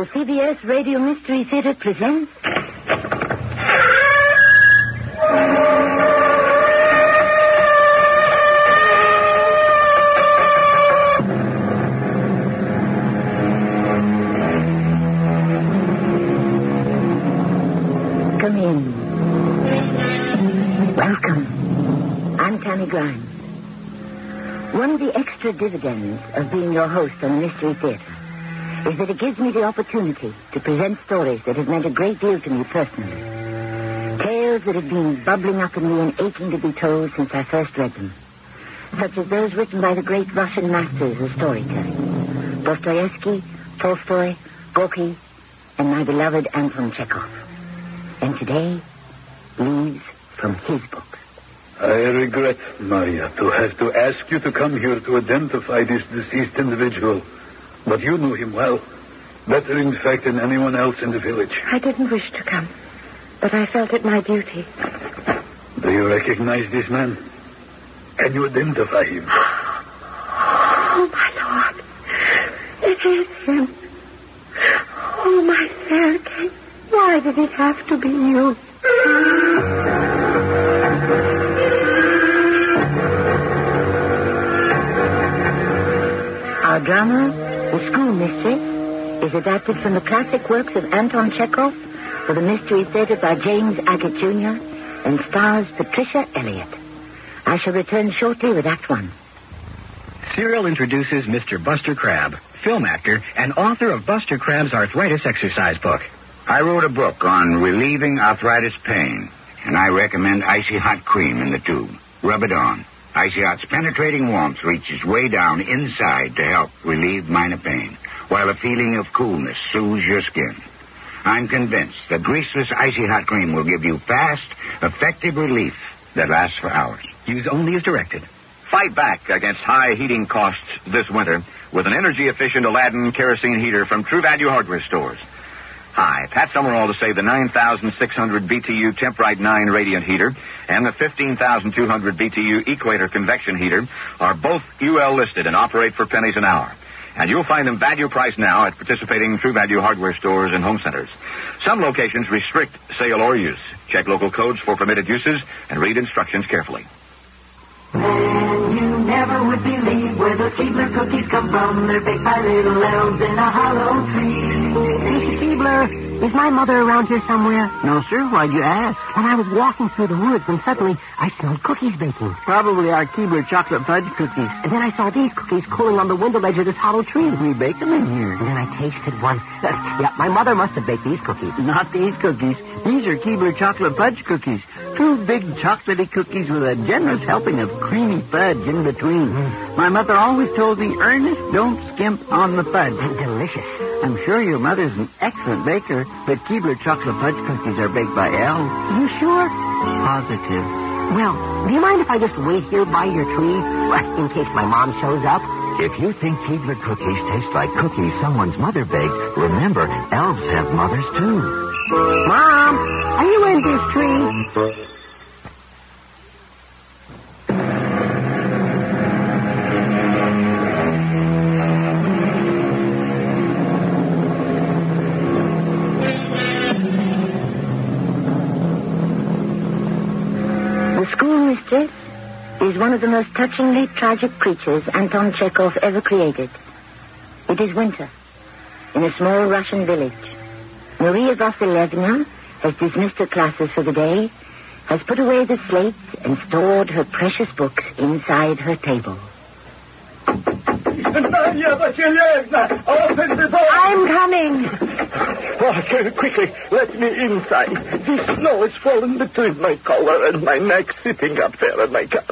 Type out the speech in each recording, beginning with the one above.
The CBS Radio Mystery Theater presents. Come in. Welcome. I'm Tammy Grimes. One of the extra dividends of being your host on the Mystery Theater is that it gives me the opportunity to present stories that have meant a great deal to me personally. Tales that have been bubbling up in me and aching to be told since I first read them. Such as those written by the great Russian masters of storytelling. Dostoevsky, Tolstoy, Gorky, and my beloved Anton Chekhov. And today, leaves from his books. I regret, Maria, to have to ask you to come here to identify this deceased individual. But you knew him well. Better, in fact, than anyone else in the village. I didn't wish to come, but I felt it my duty. Do you recognize this man? Can you identify him? Oh, my Lord. It is him. Oh, my Sergei. Why did it have to be you? Our drama, The School Mistress, is adapted from the classic works of Anton Chekhov for the Mystery Theater by James Agate Jr. and stars Patricia Elliott. I shall return shortly with Act One. Serial introduces Mr. Buster Crabbe, film actor and author of Buster Crabbe's arthritis exercise book. I wrote a book on relieving arthritis pain, and I recommend Icy Hot Cream in the tube. Rub it on. Icy Hot's penetrating warmth reaches way down inside to help relieve minor pain, while a feeling of coolness soothes your skin. I'm convinced that greaseless Icy Hot Cream will give you fast, effective relief that lasts for hours. Use only as directed. Fight back against high heating costs this winter with an energy efficient Aladdin kerosene heater from True Value Hardware Stores. Hi, Pat Summerall to say the 9,600 BTU Temprite 9 radiant heater and the 15,200 BTU Equator convection heater are both UL listed and operate for pennies an hour. And you'll find them value price now at participating True Value hardware stores and home centers. Some locations restrict sale or use. Check local codes for permitted uses and read instructions carefully. You never would believe where those Keebler cookies come from. They're baked by little elves in a hollow tree. Mr. Is my mother around here somewhere? No, sir. Why'd you ask? When I was walking through the woods, and suddenly I smelled cookies baking. Probably our Keebler chocolate fudge cookies. And then I saw these cookies cooling on the window ledge of this hollow tree. We bake them in here. And then I tasted one. yeah, my mother must have baked these cookies. Not these cookies. These are Keebler chocolate fudge cookies. Two big chocolatey cookies with a generous helping of creamy fudge in between. Mm. My mother always told me, Ernest, don't skimp on the fudge. And delicious. I'm sure your mother's an excellent baker, but Keebler chocolate fudge cookies are baked by elves. You sure? Positive. Well, do you mind if I just wait here by your tree? In case my mom shows up? If you think Keebler cookies taste like cookies someone's mother baked, remember, elves have mothers too. Mom, are you in this tree? One of the most touchingly tragic creatures Anton Chekhov ever created. It is winter in a small Russian village. Maria Vasilievna has dismissed her classes for the day, has put away the slates, and stored her precious books inside her table. Maria Vasilievna, open the door. Oh, quickly, let me inside. The snow has fallen between my collar and my neck, sitting up there in my car.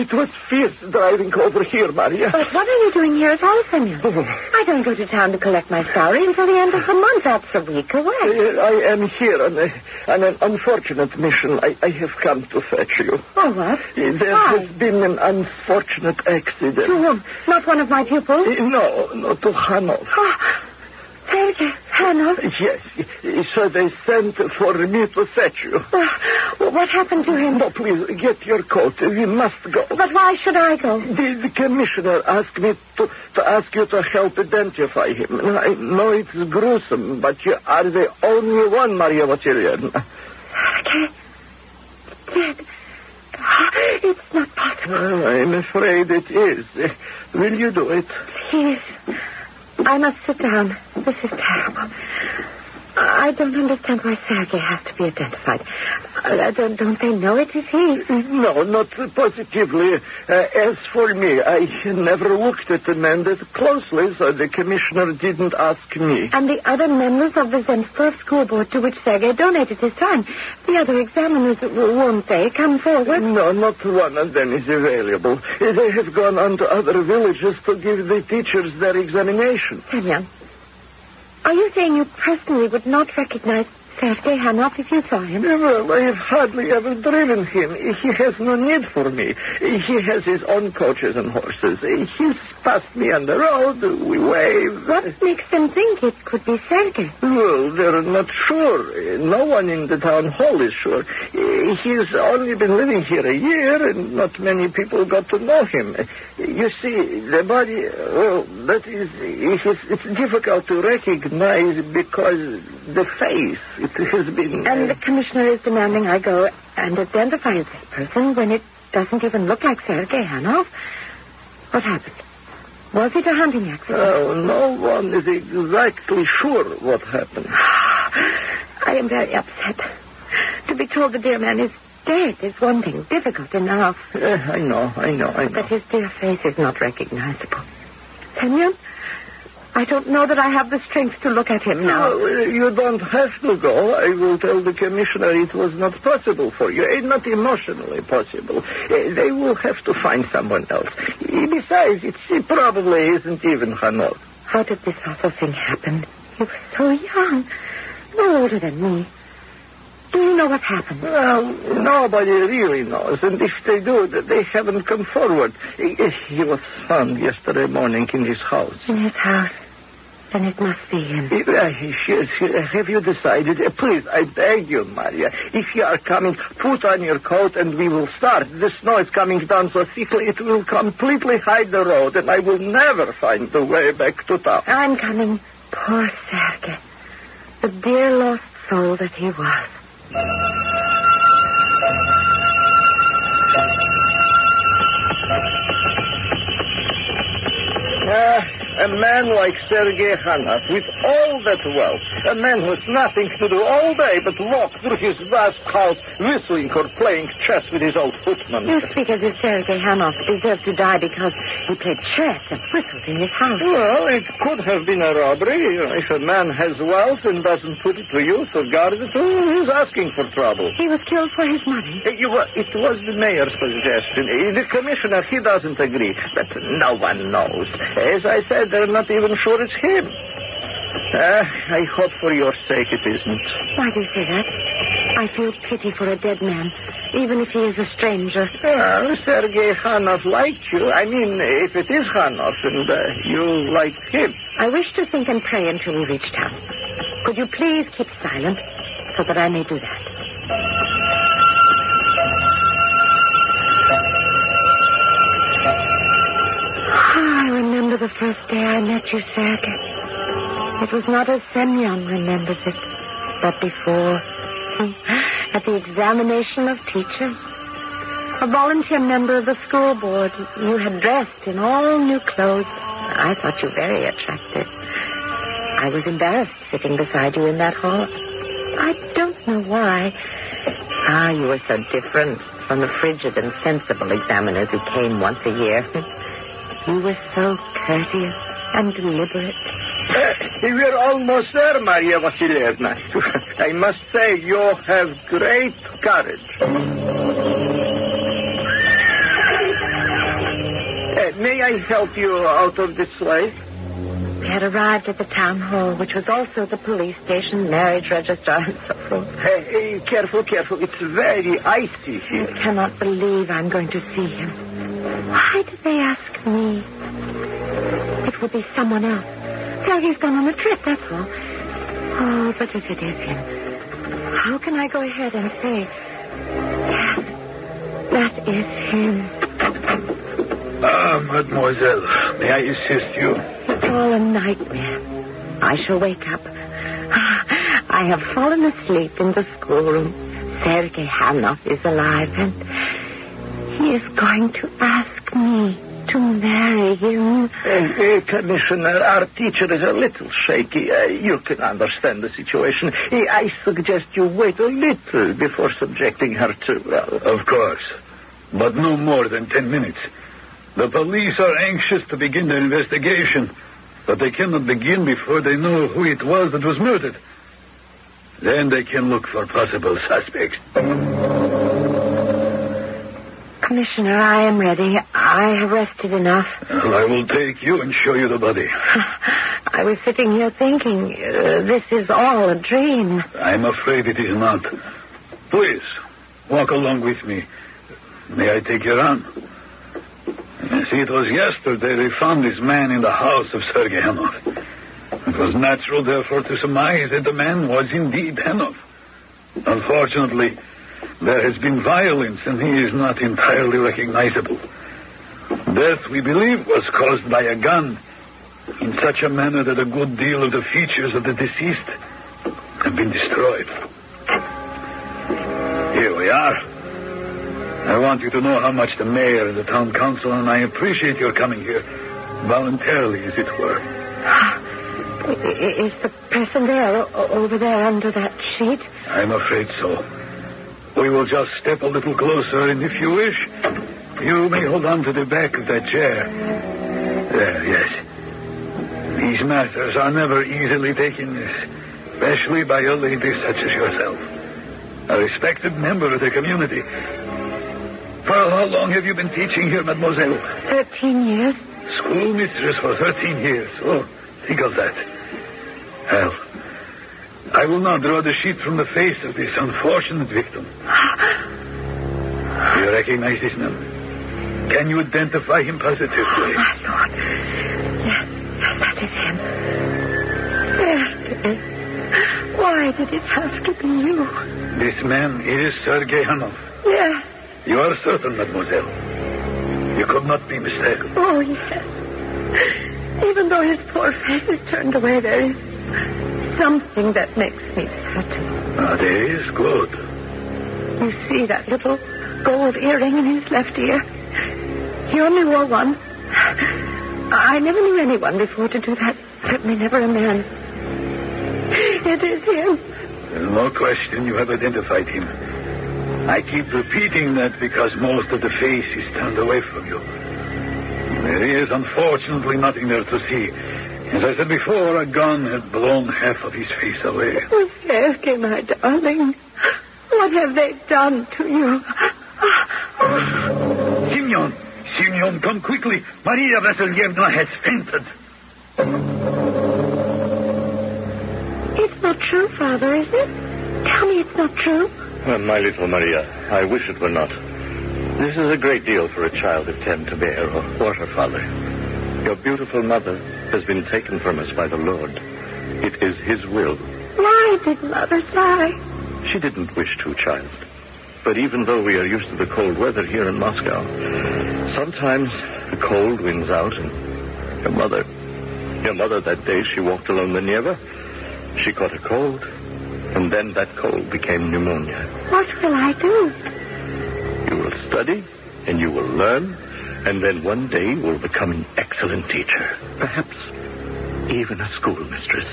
It was fierce driving over here, Maria. But what are you doing here at all, Semyon? I don't go to town to collect my salary until the end of the month. That's a week away. Uh, I am here on, a, on an unfortunate mission. I, I have come to fetch you. Oh, what? Uh, There Why? has been an unfortunate accident. To whom? Not one of my pupils? Uh, No, no, to Hanov. Oh, Sergei, Hanov? Yes. So they sent for me to fetch you. Uh, what happened to him? No, please, get your coat. We must go. But why should I go? The, the commissioner asked me to, to ask you to help identify him. I know it's gruesome, but you are the only one, Maria Vasilyevna. Okay. Dead. It's not possible. Well, I'm afraid it is. Will you do it? Please. I must sit down. This is terrible. I don't understand why Sergei has to be identified. Uh, don't, don't they know it is he? No, not positively. Uh, as for me, I never looked at the man that closely, so the commissioner didn't ask me. And the other members of the Zemstvo school board to which Sergei donated his time. The other examiners, won't they come forward? No, not one of them is available. They have gone on to other villages to give the teachers their examination. Semyon, are you saying you personally would not recognize Sergei Hanov if you saw him? Well, I have hardly ever driven him. He has no need for me. He has his own coaches and horses. He's passed me on the road. We wave. What makes them think it could be Sergei? Well, they're not sure. No one in the town hall is sure. He's only been living here a year, and not many people got to know him. You see, the body, well, that is, it's, it's difficult to recognize because the face, it has been... And the commissioner is demanding I go and identify this person when it doesn't even look like Sergei Hanov. What happened? Was it a hunting accident? Oh, no one is exactly sure what happened. I am very upset. To be told the dear man is dead is one thing, difficult enough. Uh, I know, I know, I know. But his dear face is not recognizable. Semyon, I don't know that I have the strength to look at him now. No, you don't have to go. I will tell the commissioner it was not possible for you. Uh, not emotionally possible. Uh, they will have to find someone else. Uh, Besides, it probably isn't even Hanov. How did this awful thing happen? You were so young. No older than me. Do you know what happened? Well, nobody really knows, and if they do, they haven't come forward. He was found yesterday morning in his house. In his house. Then it must be him. Uh, Have you decided? Uh, Please, I beg you, Maria. If you are coming, put on your coat and we will start. The snow is coming down so thickly it will completely hide the road, and I will never find the way back to town. I'm coming. Poor Sergei. The dear lost soul that he was. Uh, a man like Sergei Hanov, with all that wealth, a man who has nothing to do all day but walk through his vast house whistling or playing chess with his old footman. You speak as if Sergei Hanov deserved to die because he played chess and whistled in his house. Well, it could have been a robbery. If a man has wealth and doesn't put it to use or guard it, oh, he's asking for trouble. He was killed for his money. You were- It was the mayor's suggestion. Uh, The commissioner, he doesn't agree. But no one knows. As I said, they're not even sure it's him. Uh, I hope for your sake it isn't. Why do you say that? I feel pity for a dead man, even if he is a stranger. Well, Sergei Hanov liked you. I mean, if it is Hanov and uh, you liked him. I wish to think and pray until we reach town. Could you please keep silent so that I may do that? I remember the first day I met you, Sergei. It was not as Semyon remembers it, but before, at the examination of teachers. A volunteer member of the school board, you had dressed in all new clothes. I thought you very attractive. I was embarrassed sitting beside you in that hall. I don't know why. Ah, you were so different from the frigid and sensible examiners who came once a year. You were so courteous and deliberate. We're almost there, Maria Vasilyevna. I must say, you have great courage. Uh, may I help you out of this way? We had arrived at the town hall, which was also the police station, marriage registrar, and so forth. Hey, hey, careful, careful. It's very icy here. I cannot believe I'm going to see him. Why did they ask me? It will be someone else. Sergei's gone on a trip, that's all. Oh, but if it is him. How can I go ahead and say, yes, that is him? Ah, mademoiselle, may I assist you? It's all a nightmare. I shall wake up. I have fallen asleep in the schoolroom. Sergei Hanov is alive, and is going to ask me to marry him. Uh, uh, Commissioner, our teacher is a little shaky. Uh, you can understand the situation. Uh, I suggest you wait a little before subjecting her to. Well, Of course. But no more than ten minutes. The police are anxious to begin their investigation, but they cannot begin before they know who it was that was murdered. Then they can look for possible suspects. Commissioner, I am ready. I have rested enough. Well, I will take you and show you the body. I was sitting here thinking, uh, this is all a dream. I'm afraid it is not. Please, walk along with me. May I take your arm? You see, it was yesterday they found this man in the house of Sergei Hanov. It was natural, therefore, to surmise that the man was indeed Hanov. Unfortunately, there has been violence, and he is not entirely recognizable. Death, we believe, was caused by a gun in such a manner that a good deal of the features of the deceased have been destroyed. Here we are. I want you to know how much the mayor and the town council and I appreciate your coming here, voluntarily, as it were. Is the person there, over there under that sheet? I'm afraid so. We will just step a little closer, and if you wish, you may hold on to the back of that chair. There, yes. These matters are never easily taken, especially by a lady such as yourself, a respected member of the community. For how long have you been teaching here, mademoiselle? Thirteen years. Schoolmistress for 13 years. Oh, think of that. Well, I will now draw the sheet from the face of this unfortunate victim. Do you recognize this man? Can you identify him positively? My Lord. Yes, yes, that is him. Sergei. Why did it have to be you? This man is Sergei Hanov. Yes. You are certain, mademoiselle. You could not be mistaken. Oh, yes. Even though his poor face is turned away, there is something that makes me certain. Ah, that is good. You see that little gold earring in his left ear? He only wore one. I never knew anyone before to do that. Certainly never a man. It is him. No question you have identified him. I keep repeating that because most of the face is turned away from you. There is unfortunately nothing there to see. As I said before, a gun had blown half of his face away. Oh, Sergei, my darling. What have they done to you? Simeon! Simeon, come quickly. Maria Vasilievna has fainted. It's not true, Father, is it? Tell me it's not true. Uh, my little Maria, I wish it were not. This is a great deal for a child of ten to bear, or, or her father. Your beautiful mother has been taken from us by the Lord. It is His will. Why did Mother die? She didn't wish to, child. But even though we are used to the cold weather here in Moscow, sometimes the cold wins out, and your mother, your mother that day she walked along the Neva, she caught a cold, and then that cold became pneumonia. What will I do? You will study, and you will learn, and then one day you will become an excellent teacher. Perhaps even a schoolmistress.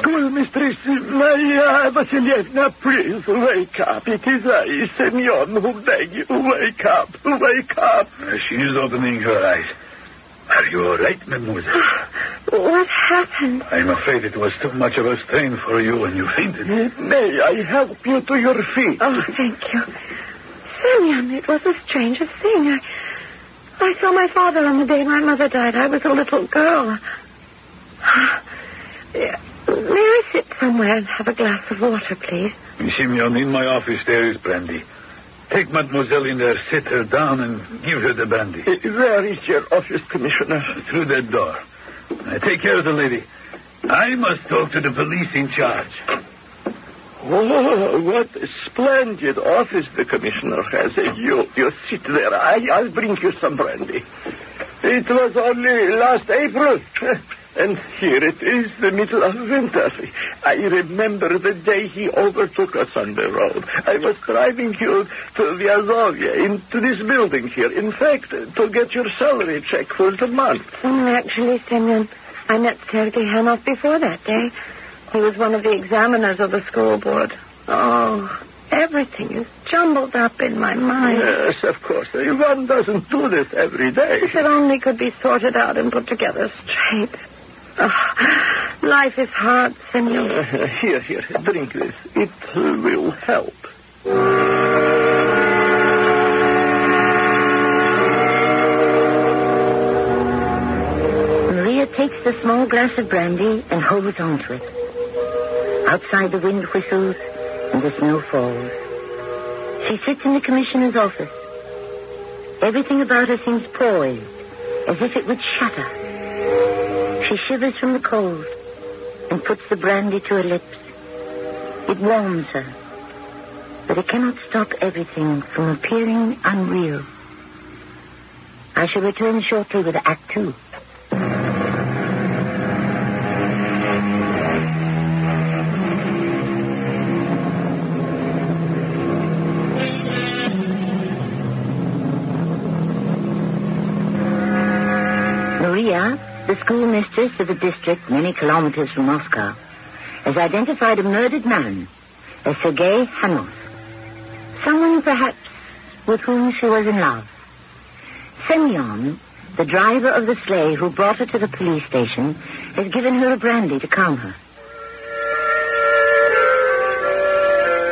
Schoolmistress Maria Vasilievna, please wake up. It is I, Semyon, who beg you. Wake up, wake up. Uh, she is opening her eyes. Are you all right, mademoiselle? What happened? I'm afraid it was too much of a strain for you and you fainted. May I help you to your feet? Oh, thank you. Simeon, it was the strangest thing. I, I saw my father on the day my mother died. I was a little girl. May I sit somewhere and have a glass of water, please? Simeon, in my office there is brandy. Take mademoiselle in there, sit her down, and give her the brandy. Where is your office, Commissioner? Through that door. Take care of the lady. I must talk to the police in charge. Oh, what a splendid office the commissioner has. You, you sit there. I, I'll bring you some brandy. It was only last April. And here it is, the middle of winter. I remember the day he overtook us on the road. I was driving you to Vyazovia, into this building here. In fact, to get your salary check for the month. Mm, actually, Semyon, I met Sergei Hanov before that day. He was one of the examiners of the school board. Oh, everything is jumbled up in my mind. Yes, of course. One doesn't do this every day. If it only could be sorted out and put together straight. Oh, life is hard, Semyon. Uh, here, here, drink this. It will help. Maria takes the small glass of brandy and holds on to it. Outside the wind whistles and the snow falls. She sits in the commissioner's office. Everything about her seems poised, as if it would shatter. She shivers from the cold and puts the brandy to her lips. It warms her, but it cannot stop everything from appearing unreal. I shall return shortly with Act Two. The schoolmistress of a district many kilometers from Moscow, has identified a murdered man as Sergei Hanov. Someone, perhaps, with whom she was in love. Semyon, the driver of the sleigh who brought her to the police station, has given her a brandy to calm her.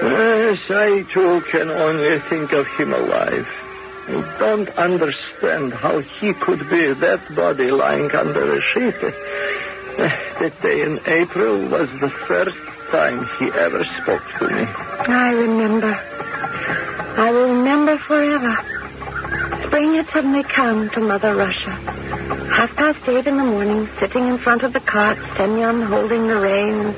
Yes, I too can only think of him alive. I don't understand how he could be that body lying under a sheet. That day in April was the first time he ever spoke to me. I remember. I remember forever. Spring had suddenly come to Mother Russia. Half past eight in the morning, sitting in front of the cart, Semyon holding the reins.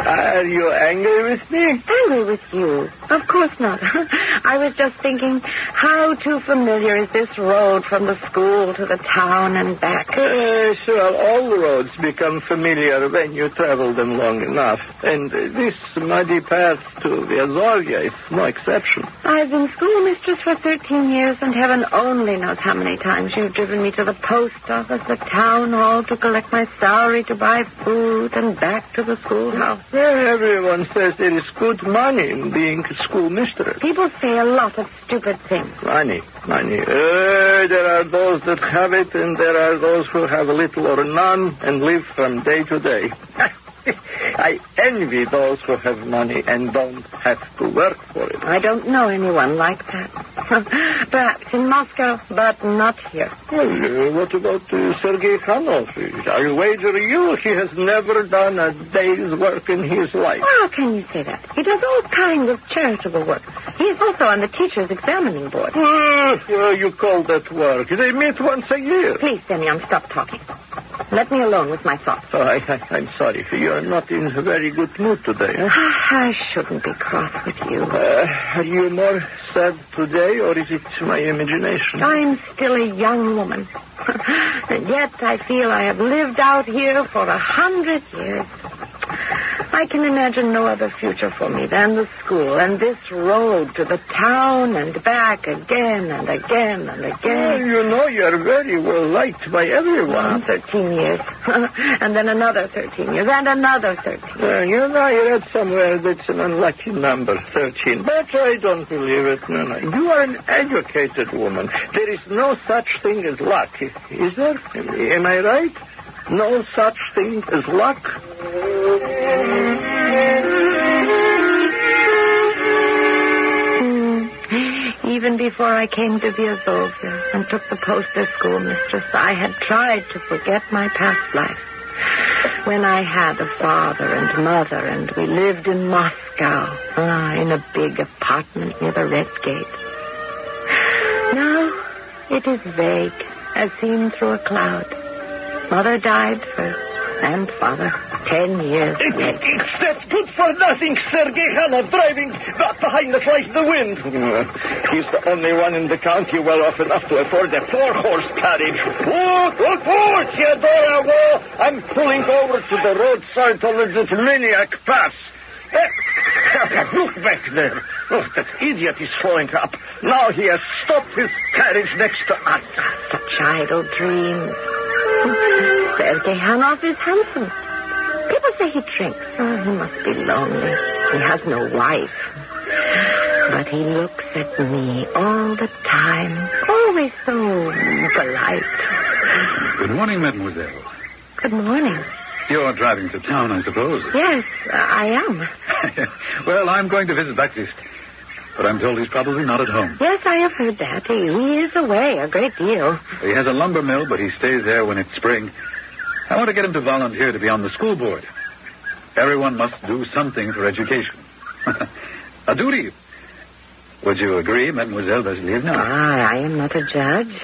Are you angry with me? Angry with you? Of course not. I was just thinking, how too familiar is this road from the school to the town and back? Yes, well, all the roads become familiar when you travel them long enough. And uh, this muddy path to Vyazovia is no exception. I've been schoolmistress for 13 years, and heaven only knows how many times you've driven me to the post office, the town hall, to collect my salary, to buy food, and back to the schoolhouse. Everyone says there is good money in being a schoolmistress. People say a lot of stupid things. Money, money. Uh, there are those that have it, and there are those who have little or none and live from day to day. I envy those who have money and don't have to work for it. I don't know anyone like that. Perhaps in Moscow, but not here. Well, uh, what about uh, Sergei Khanov? I wager you he has never done a day's work in his life. How can you say that? He does all kinds of charitable work. He is also on the teacher's examining board. Uh, you call that work? They meet once a year. Please, Semyon, stop talking. Let me alone with my thoughts. Oh, I, I, I'm sorry. For you are not in a very good mood today. I shouldn't be cross with you. Uh, are you more sad today, or is it my imagination? I'm still a young woman. and yet I feel I have lived out here for a hundred years. I can imagine no other future for me than the school and this road to the town and back again and again and Well, again. you know you are very well liked by everyone. Thirteen years. and then another thirteen years. And another thirteen. You know, I read somewhere that's an unlucky number, 13. But I don't believe it. No, no. You are an educated woman. There is no such thing as luck. Is there? Am I right? No such thing as luck? Hmm. Even before I came to Vyazovia and took the post as schoolmistress, I had tried to forget my past life. When I had a father and mother, and we lived in Moscow, ah, in a big apartment near the Red Gate. Now it is vague, as seen through a cloud. Mother died first, and father. Ten years. It, it's that good for nothing Sergei Hanov driving back behind us like the wind. He's the only one in the county well off enough to afford a four-horse carriage. Whoa, whoa, whoa, Theodora, whoa! I'm pulling over to the roadside to let that maniac pass. Eh, Look back there. Oh, that idiot is slowing up. Now he has stopped his carriage next to us. Such idle dreams. Sergei Hanov is handsome. People say he drinks. Oh, he must be lonely. He has no wife. But he looks at me all the time. Always so polite. Good morning, mademoiselle. Good morning. You're driving to town, I suppose. Yes, I am. well, I'm going to visit Baptiste. But I'm told he's probably not at home. Yes, I have heard that. He, he is away a great deal. He has a lumber mill, but he stays there when it's spring. I want to get him to volunteer to be on the school board. Everyone must do something for education. a duty. Would you agree, Mademoiselle Vasilievna? Ah, I am not a judge.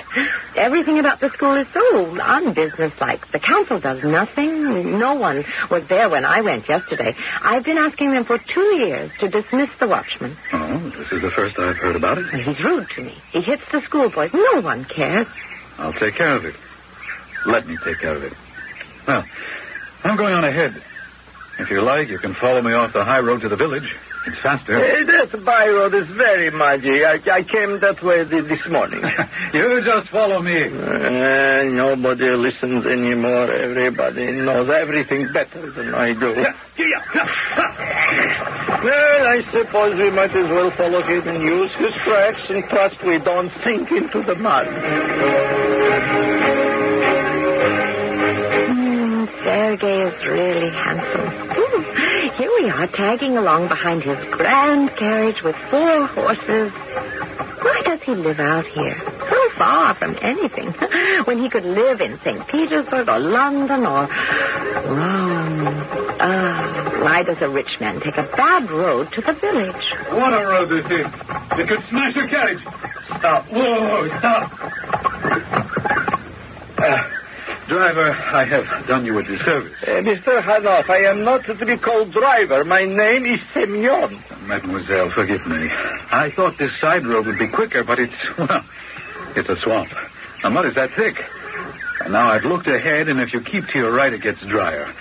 Everything about the school is so unbusinesslike. The council does nothing. No one was there when I went yesterday. I've been asking them for two years to dismiss the watchman. Oh, this is the first I've heard about it. He's rude to me. He hits the schoolboys. No one cares. I'll take care of it. Let me take care of it. Well, I'm going on ahead. If you like, you can follow me off the high road to the village. It's faster. Eh, that by road is very muddy. I, I came that way thi- this morning. you just follow me. Uh, nobody listens anymore. Everybody knows everything better than I do. Well, I suppose we might as well follow him and use his tracks and trust we don't sink into the mud. Hmm, Sergei is really handsome. Here we are, tagging along behind his grand carriage with four horses. Why does he live out here? So far from anything. when he could live in St. Petersburg or London or Rome. Ah, why does a rich man take a bad road to the village? What a road this is. It could smash a carriage. Stop. Whoa, stop. Uh, driver, I have done you a disservice. Uh, Mr. Hanov, I am not to be called driver. My name is Semyon. Mademoiselle, forgive me. I thought this side road would be quicker, but it's, well, it's a swamp. The mud is that thick. And now I've looked ahead, and if you keep to your right, it gets drier.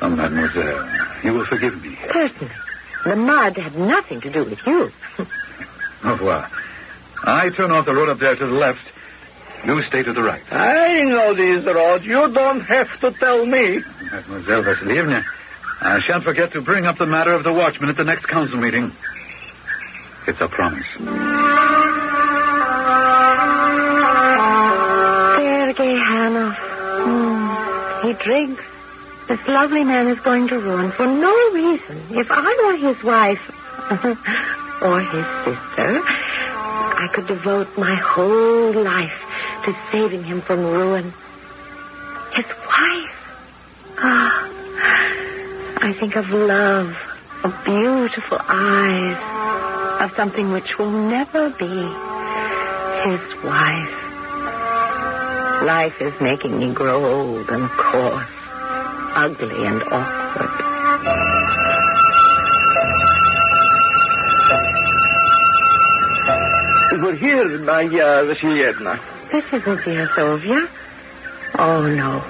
Oh, mademoiselle, you will forgive me. Personally, the mud had nothing to do with you. Au revoir. I turn off the road up there to the left. You stay to the right. I know these roads. You don't have to tell me. Mademoiselle Vasilievna, I shan't forget to bring up the matter of the watchman at the next council meeting. It's a promise. Sergei Hanov. Hmm, he drinks. This lovely man is going to ruin for no reason. If I were his wife or his sister, I could devote my whole life to saving him from ruin. His wife. Ah, I think of love, of beautiful eyes, of something which will never be his wife. Life is making me grow old and coarse, ugly and awkward. We're here, my uh, Vasilyevna. This isn't Vyazovia. Oh, no.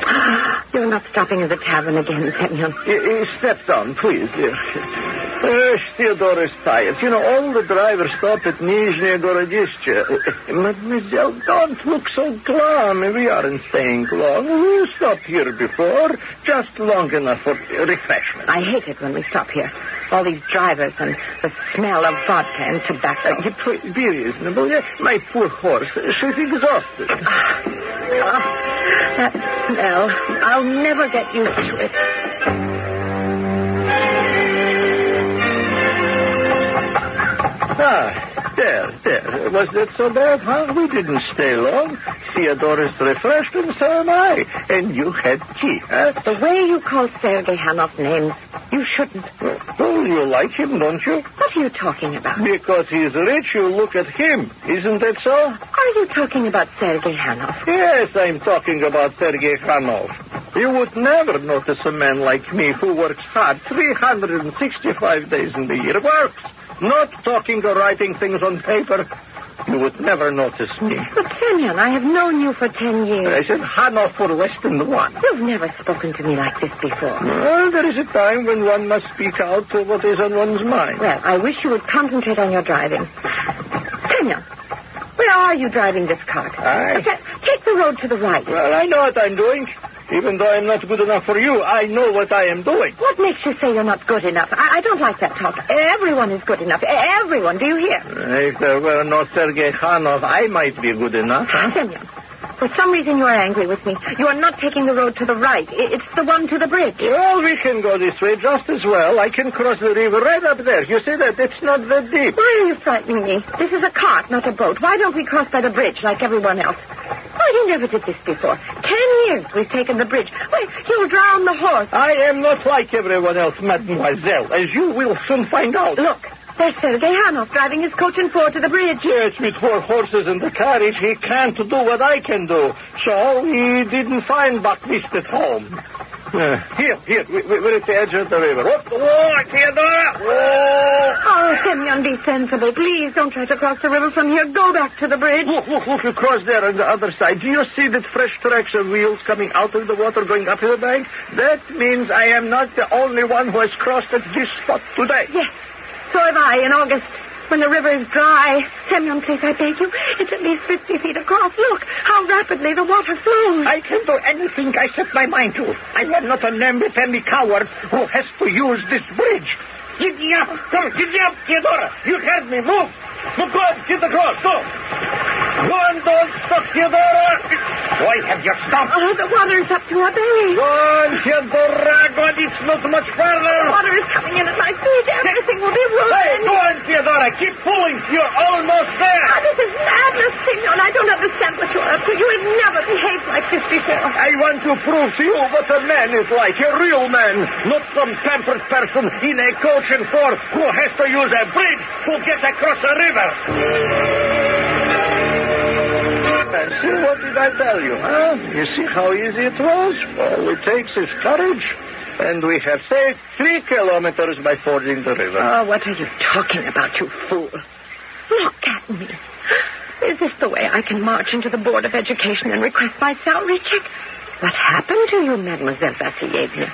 You're not stopping at the tavern again, Semyon. Uh, step down, please, dear. Uh, Theodore is tired. You know, all the drivers stop at Nizhny Gorodishche. Uh, Mademoiselle, don't look so glum. We aren't staying long. We stopped here before, just long enough for refreshment. I hate it when we stop here. All these drivers and the smell of vodka and tobacco. Uh, please, be reasonable. My poor horse, she's exhausted. Ah, that smell. I'll never get used to it. Ah, there, there. Was that so bad, huh? We didn't stay long. Theodore is refreshed, and so am I. And you had tea, huh? The way you call Sergei Hanov names, you shouldn't. Oh, you like him, don't you? What are you talking about? Because he's rich, you look at him. Isn't that so? Are you talking about Sergei Hanov? Yes, I'm talking about Sergei Khanov. You would never notice a man like me who works hard 365 days in the year. Works, not talking or writing things on paper. You would never notice me. But, Semyon, I have known you for ten years. I said Hanover for less than one. You've never spoken to me like this before. Well, there is a time when one must speak out to what is on one's mind. Well, I wish you would concentrate on your driving. Semyon, where are you driving this cart? I- Ta- Take the road to the right. Well, I know what I'm doing. Even though I'm not good enough for you, I know what I am doing. What makes you say you're not good enough? I, I don't like that talk. Everyone is good enough. Everyone. Do you hear? If there were no Sergei Khanov, I might be good enough. Huh? Semyon, for some reason you are angry with me. You are not taking the road to the right. It's the one to the bridge. Well, we can go this way just as well. I can cross the river right up there. You see that? It's not that deep. Why are you frightening me? This is a cart, not a boat. Why don't we cross by the bridge like everyone else? You never did this before. Ten years we've taken the bridge. Why, you'll drown the horse. I am not like everyone else, mademoiselle, as you will soon find out. Look, there's Sergei Hanov driving his coach and four to the bridge. Yes, with four horses and the carriage, he can't do what I can do. So he didn't find Buckmist at home. Here, here, we, we, we're at the edge of the river. Whoop, whoa, Theodora! Whoa! Oh, Semyon, be sensible. Please don't try to cross the river from here. Go back to the bridge. Look, look, look across there on the other side. Do you see that fresh tracks of wheels coming out of the water going up to the bank? That means I am not the only one who has crossed at this spot today. Yes, so have I in August. When the river is dry. Semyon, please, I beg you. It's at least 50 feet across. Look how rapidly the water flows. I can do anything I set my mind to. I am not a Nembitemi coward who has to use this bridge. Give me up! Come, give me up, Theodora! You heard me. Move! Move, go! Get across! Go! Go and don't stop, Theodora! Why have you stopped? Oh, the water is up to our belly. Go on, Theodora! Go on, it's not much further! The water is coming in at my feet. Everything will be ruined. Hey, go on, Theodora! Keep pulling! You're almost there! Oh, this is madness, Semyon. I don't understand what you're up to. You have never behaved like this before. I want to prove to you what a man is like, a real man, not some pampered person in a coach and four who has to use a bridge to get across a river. And see, what did I tell you, huh? You see how easy it was? All it takes is courage. And we have saved three kilometers by fording the river. Oh, what are you talking about, you fool? Look at me. Is this the way I can march into the Board of Education and request my salary check? What happened to you, Mademoiselle Vassilievna?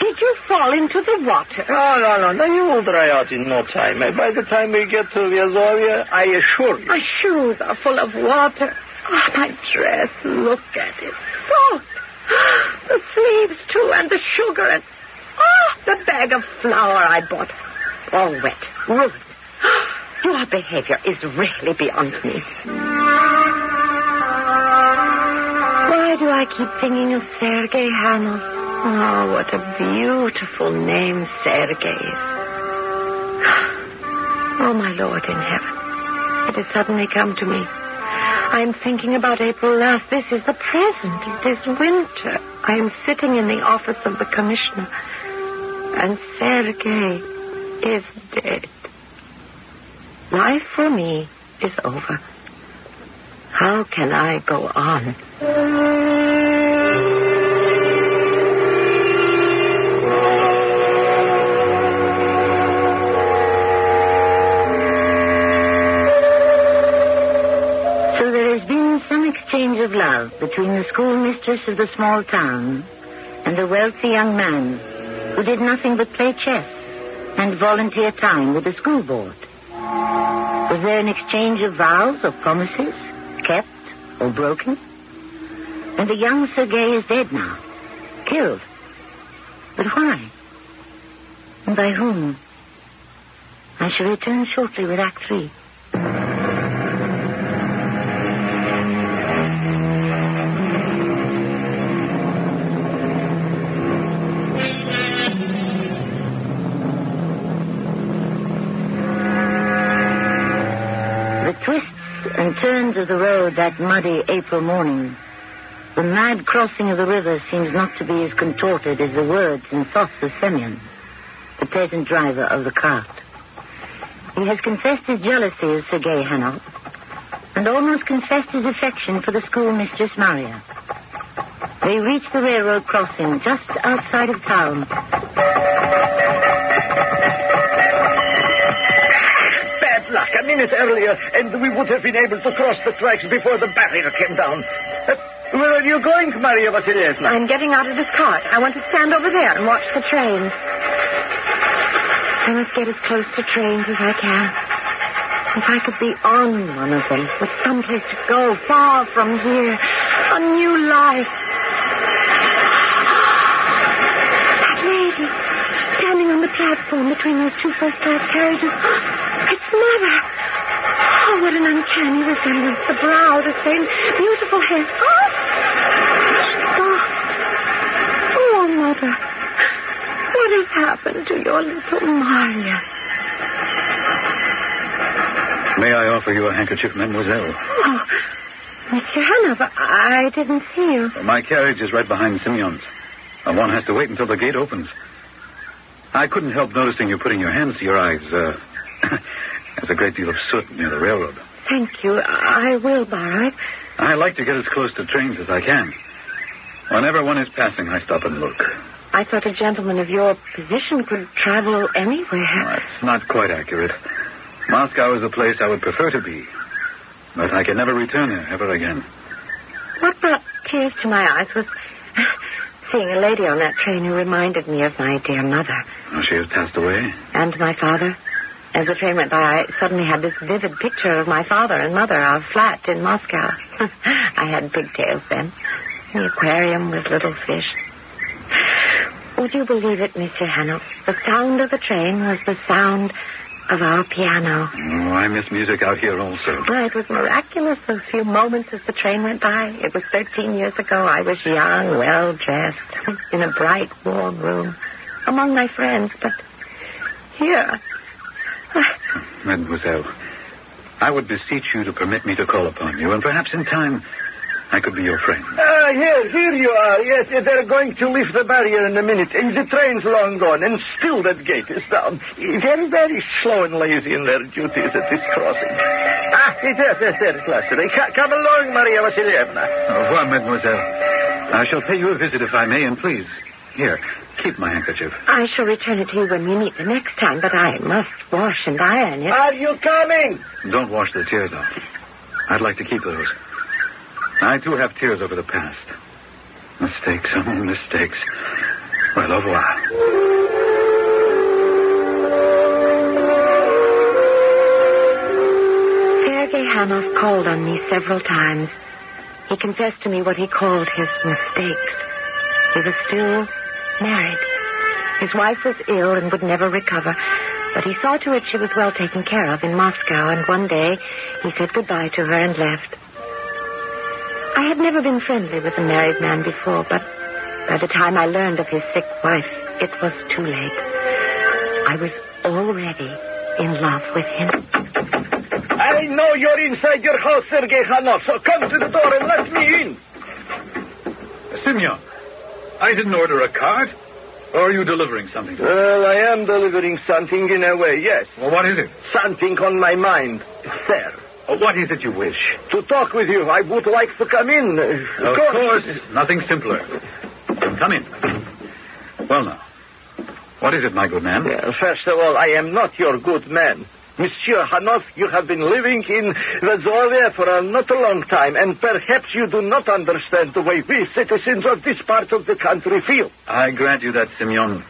Did you fall into the water? No, no, no, no. You will dry out in no time. Uh, By the time we get to Vyazovia, I assure you. My shoes are full of water. Oh, my dress, look at it. Soaked. The sleeves, too, and the sugar, and... Oh, the bag of flour I bought. All wet, ruined. Your behavior is really beyond me. Why do I keep thinking of Sergei Hanov? Oh, what a beautiful name Sergei. Oh, my Lord in heaven. It has suddenly come to me. I am thinking about April last. This is the present. It is winter. I am sitting in the office of the commissioner. And Sergei is dead. Life for me is over. How can I go on? Exchange of love between the schoolmistress of the small town and the wealthy young man who did nothing but play chess and volunteer time with the school board. Was there an exchange of vows or promises, kept or broken? And the young Sergei is dead now, killed. But why? And by whom? I shall return shortly with Act Three. Of the road that muddy April morning, the mad crossing of the river seems not to be as contorted as the words and thoughts of Semyon, the peasant driver of the cart. He has confessed his jealousy of Sergei Hanov and almost confessed his affection for the schoolmistress Maria. They reach the railroad crossing just outside of town. Luck. A minute earlier, and we would have been able to cross the tracks before the barrier came down. Uh, where are you going, Maria Vasilievna? I'm getting out of this cart. I want to stand over there and watch the trains. I must get as close to trains as I can. If I could be on one of them, with someplace to go, far from here, a new life. The platform between those two first-class carriages. It's Mother. Oh, what an uncanny resemblance. The brow, the same beautiful hair. Oh, oh, oh Mother. What has happened to your little Maria? May I offer you a handkerchief, mademoiselle? Oh, Mr. Hanover, I didn't see you. My carriage is right behind Simeon's. And one has to wait until the gate opens. I couldn't help noticing you putting your hands to your eyes. Uh, there's a great deal of soot near the railroad. Thank you. I will borrow it. I like to get as close to trains as I can. Whenever one is passing, I stop and look. I thought a gentleman of your position could travel anywhere. That's not quite accurate. Moscow is the place I would prefer to be. But I can never return there ever again. What brought tears to my eyes was seeing a lady on that train who reminded me of my dear mother Oh, she has passed away. and my father. As the train went by, I suddenly had this vivid picture of my father and mother, our flat in Moscow. I had pigtails then. The aquarium with little fish. Would you believe it, Mr. Hanov? The sound of the train was the sound of our piano. Oh, I miss music out here also. Well, it was miraculous those few moments as the train went by. It was 13 years ago. I was young, well dressed, in a bright, warm room, among my friends. But here, Mademoiselle, I would beseech you to permit me to call upon you, and perhaps in time I could be your friend. Ah, here, here you are. Yes, they're going to lift the barrier in a minute, and the train's long gone, and still that gate is down. They're very slow and lazy in their duties at this crossing. Ah, there, there, there, at last. They Come along, Maria Vasilievna. Au revoir, mademoiselle. I shall pay you a visit if I may, and please, here, keep my handkerchief. I shall return it to you when we meet the next time, but I must wash and iron it. Are you coming? Don't wash the tears off. I'd like to keep those. I, too, have tears over the past. Mistakes, oh, mistakes. Well, au revoir. Sergei Hanov called on me several times. He confessed to me what he called his mistakes. He was still married. His wife was ill and would never recover, but he saw to it she was well taken care of in Moscow, and one day he said goodbye to her and left. I had never been friendly with a married man before, but by the time I learned of his sick wife, it was too late. I was already in love with him. I know you're inside your house, Sergei Hanov, so come to the door and let me in. Simeon, I didn't order a cart. Or are you delivering something? to me? Well, I am delivering something in a way, yes. Well, what is it? Something on my mind. Sir, what is it you wish? to talk with you, I would like to come in. Uh, Of course, nothing simpler. Come in. Well, now, what is it, my good man? Well, first of all, I am not your good man. Monsieur Hanov, you have been living in Vyazovia for a not a long time, and perhaps you do not understand the way we citizens of this part of the country feel. I grant you that, Simeon.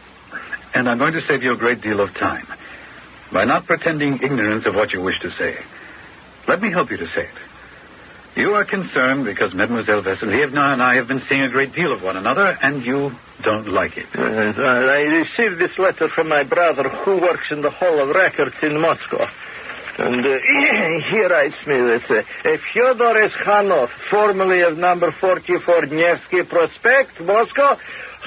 And I'm going to save you a great deal of time by not pretending ignorance of what you wish to say. Let me help you to say it. You are concerned because Mademoiselle Vasilievna and I have been seeing a great deal of one another, and you don't like it. Uh, I received this letter from my brother who works in the Hall of Records in Moscow. And uh, he writes me that uh, Fyodor Hanov, formerly of number 44 Nevsky Prospect, Moscow,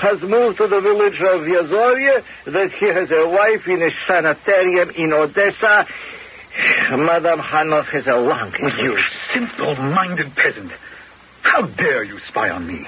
has moved to the village of Vyazovia, that he has a wife in a sanitarium in Odessa. Madame Hanov has a lung. You simple-minded peasant. How dare you spy on me?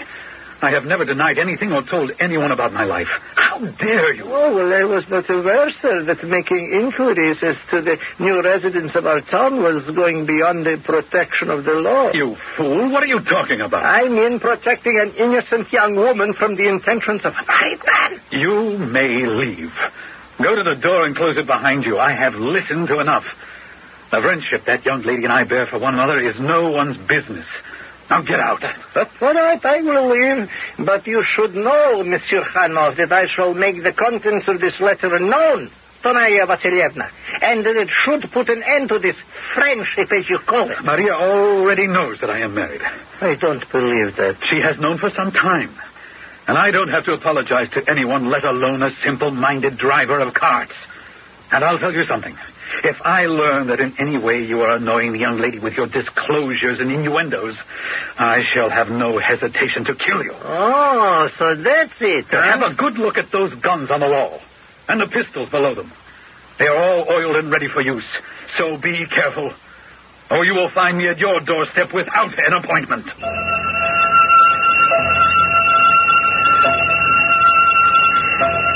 I have never denied anything or told anyone about my life. How dare you? Oh, well, I was not aware, sir, that making inquiries as to the new residents of our town was going beyond the protection of the law. You fool. What are you talking about? I mean protecting an innocent young woman from the intentions of a married man. You may leave. Go to the door and close it behind you. I have listened to enough. The friendship that young lady and I bear for one another is no one's business. Now get out. All right, I will leave. But you should know, Monsieur Hanov, that I shall make the contents of this letter known to Maria Vasilievna, and that it should put an end to this friendship, as you call it. Maria already knows that I am married. I don't believe that. She has known for some time. And I don't have to apologize to anyone, let alone a simple minded driver of carts. And I'll tell you something. If I learn that in any way you are annoying the young lady with your disclosures and innuendos, I shall have no hesitation to kill you. Oh, so that's it. Huh? Have a good look at those guns on the wall and the pistols below them. They are all oiled and ready for use. So be careful, or you will find me at your doorstep without an appointment.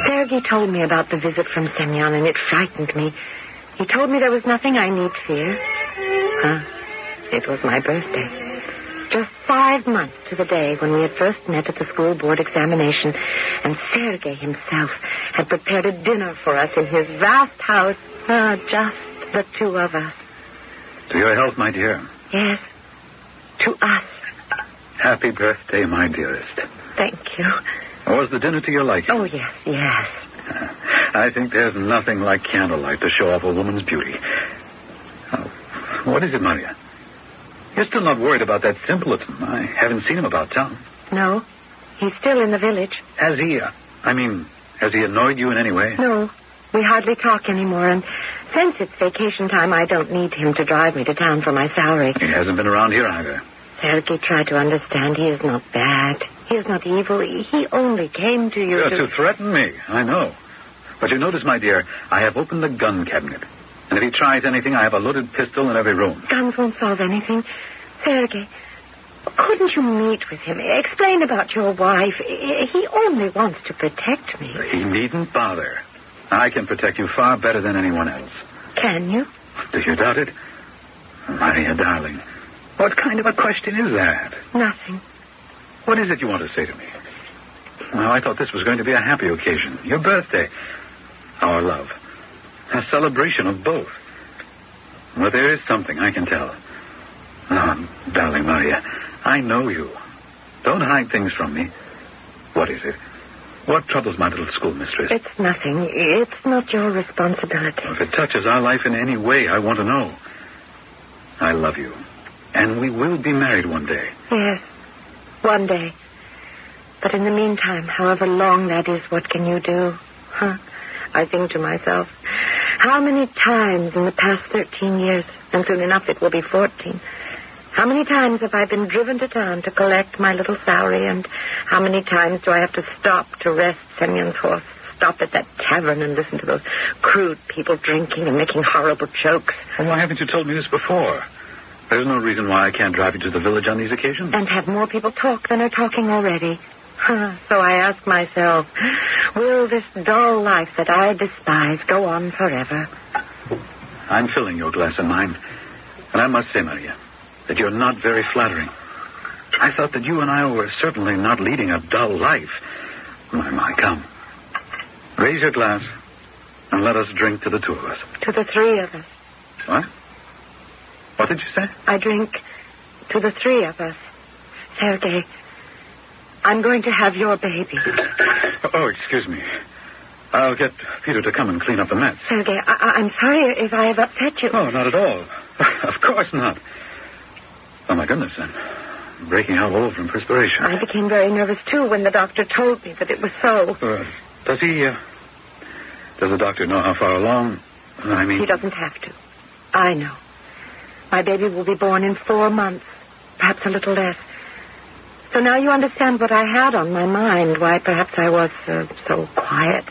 Sergei told me about the visit from Semyon, and it frightened me. He told me there was nothing I need fear. Huh? It was my birthday. Just five months to the day when we had first met at the school board examination, and Sergei himself had prepared a dinner for us in his vast house. Ah, just the two of us. To your health, my dear. Yes, to us. Happy birthday, my dearest. Thank you. Was the dinner to your liking? Oh, yes, yes. I think there's nothing like candlelight to show off a woman's beauty. Oh, what is it, Maria? You're still not worried about that simpleton. I haven't seen him about town. No, he's still in the village. Has he? Uh, I mean, has he annoyed you in any way? No, we hardly talk anymore, and since it's vacation time, I don't need him to drive me to town for my salary. He hasn't been around here either. Sergei tried to understand he is not bad. He is not evil. He only came to you Yeah, to... to threaten me, I know. But you notice, my dear, I have opened the gun cabinet. And if he tries anything, I have a loaded pistol in every room. Guns won't solve anything. Sergei, couldn't you meet with him? Explain about your wife. He only wants to protect me. He needn't bother. I can protect you far better than anyone else. Can you? Do you doubt it? Maria, darling, what kind of a question is that? Nothing. What is it you want to say to me? Well, I thought this was going to be a happy occasion. Your birthday. Our love. A celebration of both. But there is something I can tell. Oh, darling Maria, I know you. Don't hide things from me. What is it? What troubles my little schoolmistress? It's nothing. It's not your responsibility. If it touches our life in any way, I want to know. I love you. And we will be married one day. Yes, one day. But in the meantime, however long that is, what can you do? Huh? I think to myself, how many times in the past 13 years, and soon enough it will be 14, how many times have I been driven to town to collect my little salary, and how many times do I have to stop to rest Semyon's horse, stop at that tavern and listen to those crude people drinking and making horrible jokes? Well, why haven't you told me this before? There's no reason why I can't drive you to the village on these occasions. And have more people talk than are talking already. Ah, so I ask myself, will this dull life that I despise go on forever? I'm filling your glass and mine. And I must say, Maria, that you're not very flattering. I thought that you and I were certainly not leading a dull life. My, my, come. Raise your glass and let us drink to the two of us. To the three of us. What? What did you say? I drink to the three of us. Sergei, I'm going to have your baby. Oh, excuse me. I'll get Peter to come and clean up the mess. Sergei, I- I'm sorry if I have upset you. Oh, not at all. of course not. Oh, my goodness, I'm breaking out all from perspiration. I became very nervous, too, when the doctor told me that it was so. Uh, does he, uh, does the doctor know how far along? I mean, He doesn't have to. I know. My baby will be born in four months, perhaps a little less. So now you understand what I had on my mind, why perhaps I was uh, so quiet.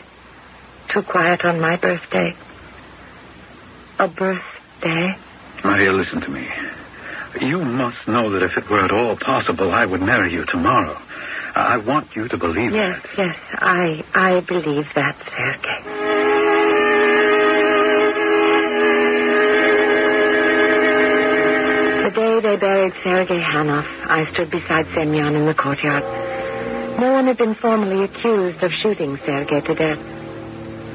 Too quiet on my birthday. A birthday? Maria, listen to me. You must know that if it were at all possible, I would marry you tomorrow. I want you to believe Yes, that. yes, I I believe that, Sergei. Buried Sergei Hanov, I stood beside Semyon in the courtyard. No one had been formally accused of shooting Sergei to death.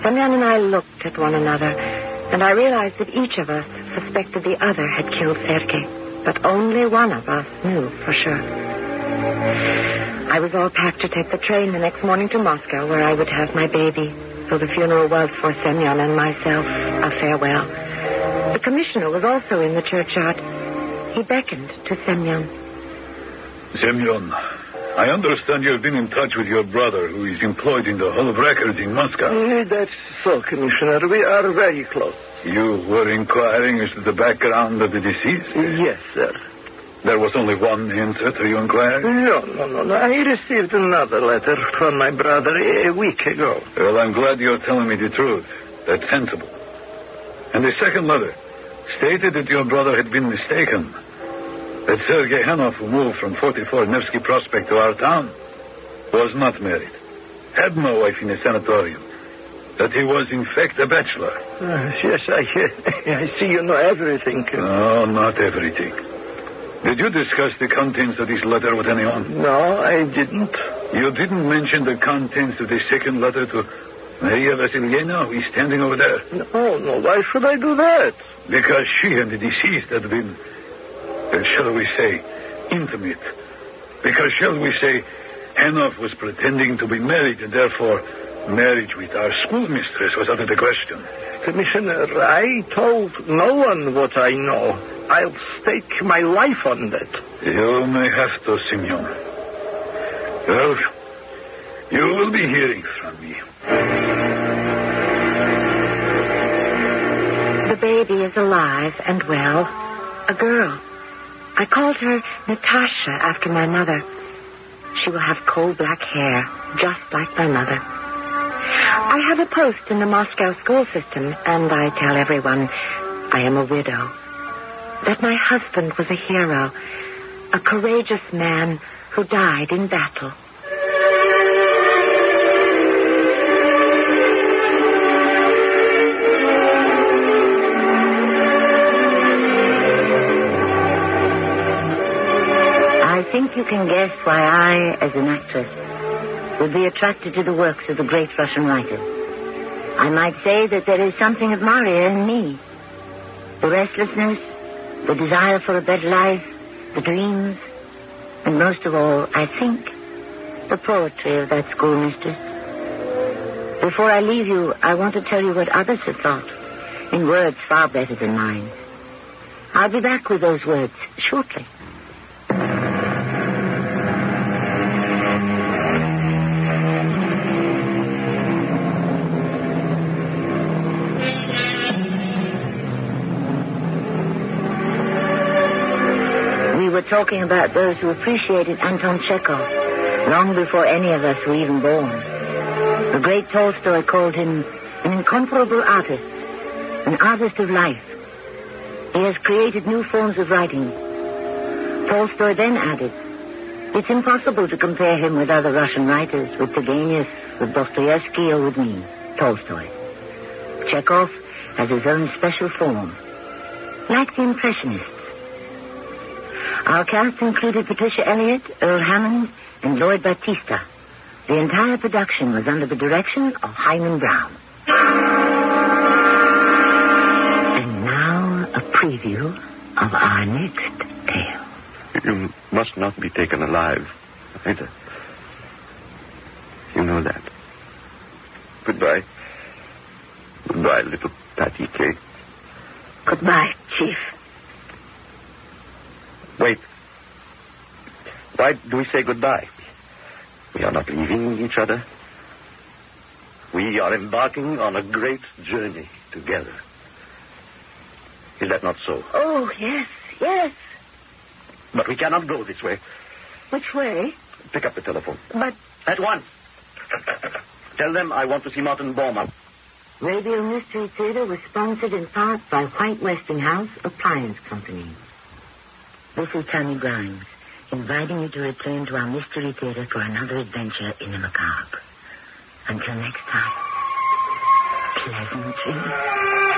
Semyon and I looked at one another, and I realized that each of us suspected the other had killed Sergei, but only one of us knew for sure. I was all packed to take the train the next morning to Moscow, where I would have my baby. So the funeral was for Semyon and myself a farewell. The commissioner was also in the churchyard. He beckoned to Semyon. Semyon, I understand you've been in touch with your brother, who is employed in the Hall of Records in Moscow. Eh, That's so, Commissioner. We are very close. You were inquiring as to the background of the deceased? Yes, sir. There was only one answer to your inquiry? No, no, no, no. I received another letter from my brother a week ago. Well, I'm glad you're telling me the truth. That's sensible. And the second letter stated that your brother had been mistaken. That Sergei Hanov, who moved from 44 Nevsky Prospect to our town, was not married, had no wife in a sanatorium, that he was, in fact, a bachelor. Uh, yes, I, I see you know everything. No, not everything. Did you discuss the contents of this letter with anyone? No, I didn't. You didn't mention the contents of the second letter to Maria Vasilievna, who is standing over there? No, no. Why should I do that? Because she and the deceased had been, uh, shall we say, intimate. Because, shall we say, Hanov was pretending to be married, and therefore marriage with our schoolmistress was out of the question. Commissioner, I told no one what I know. I'll stake my life on that. You may have to, Simeon. Well, you will be hearing from me. The baby is alive and well. A girl. I called her Natasha after my mother. She will have coal black hair, just like my mother. I have a post in the Moscow school system, and I tell everyone I am a widow. That my husband was a hero, a courageous man who died in battle. Think you can guess why I, as an actress, would be attracted to the works of the great Russian writers. I might say that there is something of Maria in me. The restlessness, the desire for a better life, the dreams, and most of all, I think, the poetry of that schoolmistress. Before I leave you, I want to tell you what others have thought, in words far better than mine. I'll be back with those words shortly. Were talking about those who appreciated Anton Chekhov long before any of us were even born. The great Tolstoy called him an incomparable artist, an artist of life. He has created new forms of writing. Tolstoy then added, it's impossible to compare him with other Russian writers, with Turgenev, with Dostoevsky, or with me, Tolstoy. Chekhov has his own special form, like the Impressionists. Our cast included Patricia Elliott, Earl Hammond, and Lloyd Battista. The entire production was under the direction of Himan Brown. And now a preview of our next tale. You must not be taken alive, either. You know that. Goodbye. Goodbye, little Patty Cake. Goodbye, Chief. Wait. Why do we say goodbye? We are not leaving each other. We are embarking on a great journey together. Is that not so? Oh, yes, yes. But we cannot go this way. Which way? Pick up the telephone. But At once. Tell them I want to see Martin Bormann. Radio Mystery Theater was sponsored in part by White Westinghouse Appliance Company. This is Tammy Grimes. inviting you to return to our Mystery Theater for another adventure in the macabre. Until next time, pleasant dreams.